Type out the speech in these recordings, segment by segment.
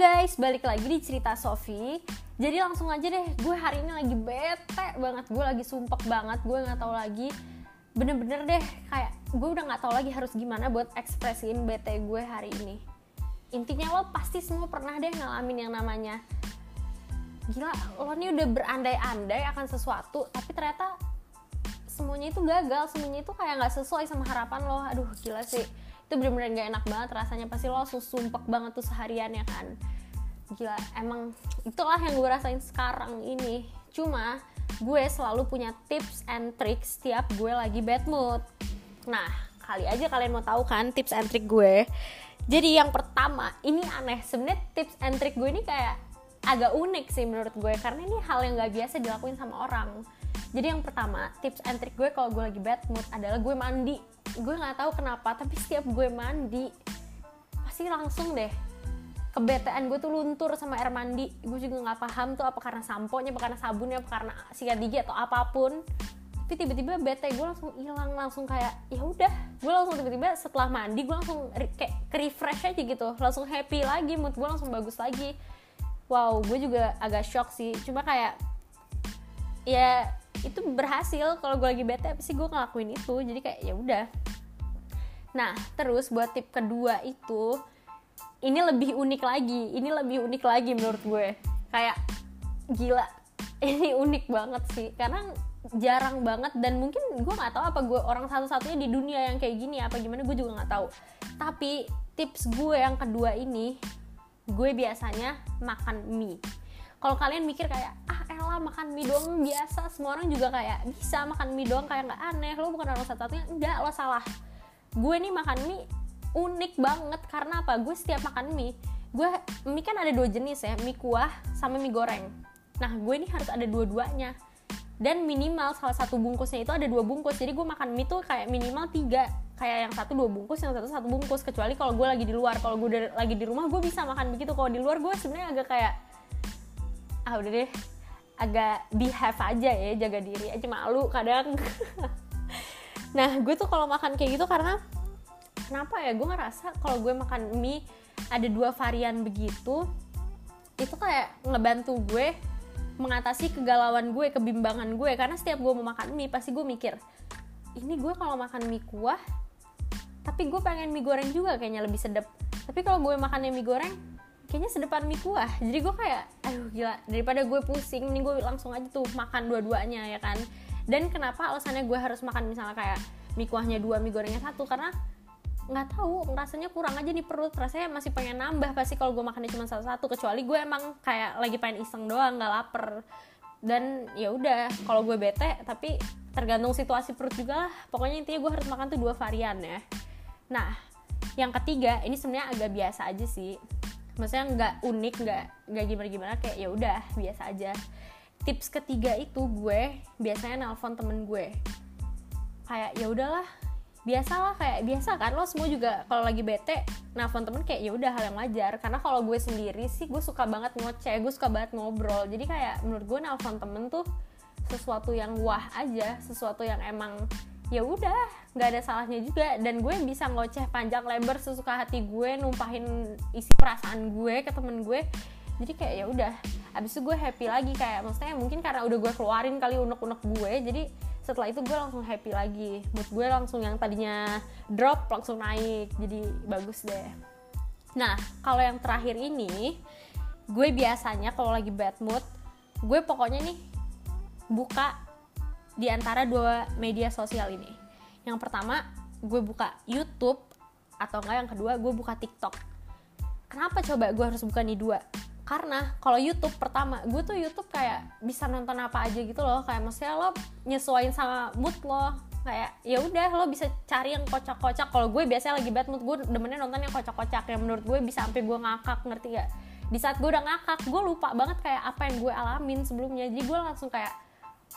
guys, balik lagi di cerita Sofi. Jadi langsung aja deh, gue hari ini lagi bete banget, gue lagi sumpek banget, gue nggak tahu lagi bener-bener deh kayak gue udah nggak tahu lagi harus gimana buat ekspresiin bete gue hari ini. Intinya lo pasti semua pernah deh ngalamin yang namanya gila lo nih udah berandai-andai akan sesuatu tapi ternyata semuanya itu gagal semuanya itu kayak nggak sesuai sama harapan lo aduh gila sih itu bener-bener gak enak banget rasanya. Pasti lo sumpek banget tuh seharian ya kan? Gila emang itulah yang gue rasain sekarang ini. Cuma gue selalu punya tips and tricks setiap gue lagi bad mood. Nah kali aja kalian mau tahu kan tips and trick gue. Jadi yang pertama ini aneh. Sebenarnya tips and trick gue ini kayak agak unik sih menurut gue. Karena ini hal yang gak biasa dilakuin sama orang. Jadi yang pertama tips and trick gue kalau gue lagi bad mood adalah gue mandi gue nggak tahu kenapa tapi setiap gue mandi pasti langsung deh. Kebetaan gue tuh luntur sama air mandi. Gue juga nggak paham tuh apa karena sampo nya apa karena sabunnya apa karena sikat gigi atau apa pun. Tapi tiba-tiba bete gue langsung hilang langsung kayak ya udah. Gue langsung tiba-tiba setelah mandi gue langsung kayak ke refresh aja gitu. Langsung happy lagi mood gue langsung bagus lagi. Wow gue juga agak shock sih. Cuma kayak ya itu berhasil. Kalau gue lagi bete pasti gue ngelakuin itu? Jadi kayak ya udah. Nah terus buat tip kedua itu ini lebih unik lagi. Ini lebih unik lagi menurut gue. Kayak gila ini unik banget sih. Karena jarang banget dan mungkin gue nggak tahu apa gue orang satu-satunya di dunia yang kayak gini apa gimana gue juga nggak tahu. Tapi tips gue yang kedua ini gue biasanya makan mie. Kalau kalian mikir kayak ah makan mie doang biasa. Semua orang juga kayak bisa makan mie doang kayak nggak aneh. Lo bukan orang satu-satunya? Enggak lo salah. Gue nih makan mie unik banget. Karena apa? Gue setiap makan mie gue mie kan ada dua jenis ya mie kuah sama mie goreng. Nah gue ini harus ada dua-duanya. Dan minimal salah satu bungkusnya itu ada dua bungkus. Jadi gue makan mie tuh kayak minimal tiga. Kayak yang satu dua bungkus yang satu satu bungkus. Kecuali kalau gue lagi di luar. Kalau gue lagi di rumah gue bisa makan begitu. Kalau di luar gue sebenarnya agak kayak ah udah deh agak behave aja ya jaga diri aja malu kadang. Nah gue tuh kalau makan kayak gitu karena kenapa ya? Gue ngerasa kalau gue makan mie ada dua varian begitu itu kayak ngebantu gue mengatasi kegalauan gue kebimbangan gue. Karena setiap gue mau makan mie pasti gue mikir ini gue kalau makan mie kuah tapi gue pengen mie goreng juga kayaknya lebih sedap. Tapi kalau gue makan mie goreng kayaknya sedepan mie kuah. Jadi gue kayak aduh gila. Daripada gue pusing ini gue langsung aja tuh makan dua-duanya ya kan? Dan kenapa alasannya gue harus makan misalnya kayak mie kuahnya dua mie gorengnya satu? Karena nggak tahu rasanya kurang aja nih perut. Rasanya masih pengen nambah pasti kalau gue makannya cuma satu-satu. Kecuali gue emang kayak lagi pengen iseng doang nggak lapar. Dan ya udah kalau gue bete tapi tergantung situasi perut juga lah. Pokoknya intinya gue harus makan tuh dua varian ya. Nah yang ketiga ini sebenarnya agak biasa aja sih maksudnya nggak unik nggak nggak gimana gimana kayak ya udah biasa aja. Tips ketiga itu gue biasanya nelpon temen gue. Kayak ya udahlah biasa lah kayak biasa kan lo semua juga kalau lagi bete nelfon temen kayak ya udah hal yang wajar. Karena kalau gue sendiri sih gue suka banget ngoceh gue suka banget ngobrol. Jadi kayak menurut gue nelfon temen tuh sesuatu yang wah aja sesuatu yang emang ya udah nggak ada salahnya juga. Dan gue bisa ngoceh panjang lebar sesuka hati gue numpahin isi perasaan gue ke temen gue. Jadi kayak ya udah abis itu gue happy lagi. Kayak maksudnya mungkin karena udah gue keluarin kali unek-unek gue jadi setelah itu gue langsung happy lagi. Mood gue langsung yang tadinya drop langsung naik jadi bagus deh. Nah kalau yang terakhir ini gue biasanya kalau lagi bad mood gue pokoknya nih buka di antara dua media sosial ini. Yang pertama gue buka YouTube atau enggak yang kedua gue buka TikTok. Kenapa coba gue harus buka nih dua? Karena kalau YouTube pertama gue tuh YouTube kayak bisa nonton apa aja gitu loh. Kayak maksudnya lo nyesuaiin sama mood lo. Kayak ya udah lo bisa cari yang kocak-kocak. Kalau gue biasanya lagi bad mood gue demennya nonton yang kocak-kocak. Yang menurut gue bisa sampai gue ngakak ngerti gak di saat gue udah ngakak gue lupa banget kayak apa yang gue alamin sebelumnya. Jadi gue langsung kayak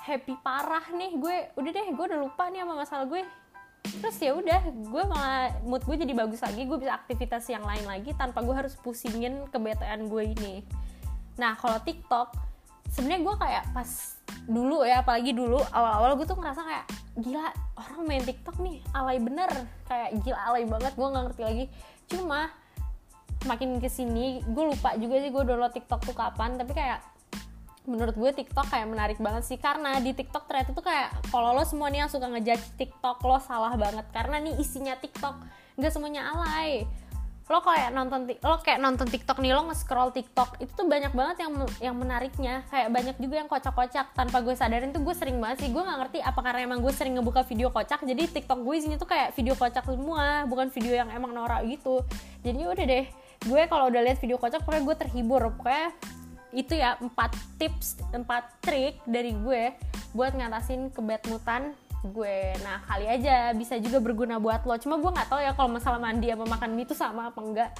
happy parah nih. Gue udah deh gue udah lupa nih sama masalah gue. Terus ya udah gue malah mood gue jadi bagus lagi. Gue bisa aktivitas yang lain lagi tanpa gue harus pusingin kebetaan gue ini. Nah kalau TikTok sebenarnya gue kayak pas dulu ya apalagi dulu awal-awal gue tuh ngerasa kayak gila orang main TikTok nih alay bener. Kayak gila alay banget gue nggak ngerti lagi. Cuma makin ke sini gue lupa juga sih gue download TikTok tuh kapan. Tapi kayak menurut gue TikTok kayak menarik banget sih. Karena di TikTok ternyata tuh kayak kalau lo semua nih yang suka ngejudge TikTok lo salah banget. Karena nih isinya TikTok nggak semuanya alay. Lo kayak nonton lo kayak nonton TikTok nih lo nge-scroll TikTok itu tuh banyak banget yang yang menariknya. Kayak banyak juga yang kocak-kocak. Tanpa gue sadarin tuh gue sering banget sih. Gue nggak ngerti apa karena emang gue sering ngebuka video kocak. Jadi TikTok gue isinya tuh kayak video kocak semua bukan video yang emang norak gitu. Jadi udah deh gue kalau udah lihat video kocak pokoknya gue terhibur. Pokoknya itu ya empat tips empat trik dari gue buat ngatasin kebetmutan gue. Nah kali aja bisa juga berguna buat lo. Cuma gue nggak tahu ya kalau masalah mandi apa makan mie itu sama apa enggak.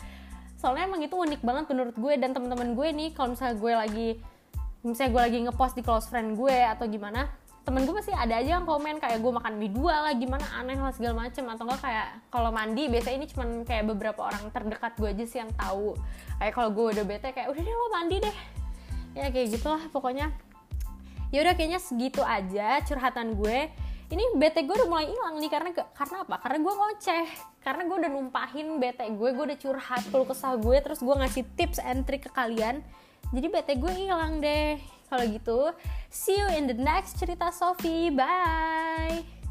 Soalnya emang itu unik banget menurut gue dan teman-teman gue nih kalau misalnya gue lagi misalnya gue lagi ngepost di close friend gue atau gimana temen gue pasti ada aja yang komen kayak gue makan mie dua lah gimana aneh lah segala macem. Atau enggak kayak kalau mandi biasanya ini cuman kayak beberapa orang terdekat gue aja sih yang tahu. Kayak kalau gue udah bete kayak udah deh lo mandi deh ya kayak gitulah pokoknya. Ya udah kayaknya segitu aja curhatan gue. Ini bete gue udah mulai hilang nih karena karena apa? Karena gue ngoceh. Karena gue udah numpahin bete gue gue udah curhat keluh kesah gue terus gue ngasih tips and trick ke kalian. Jadi bete gue hilang deh. Kalau gitu see you in the next cerita Sophie. Bye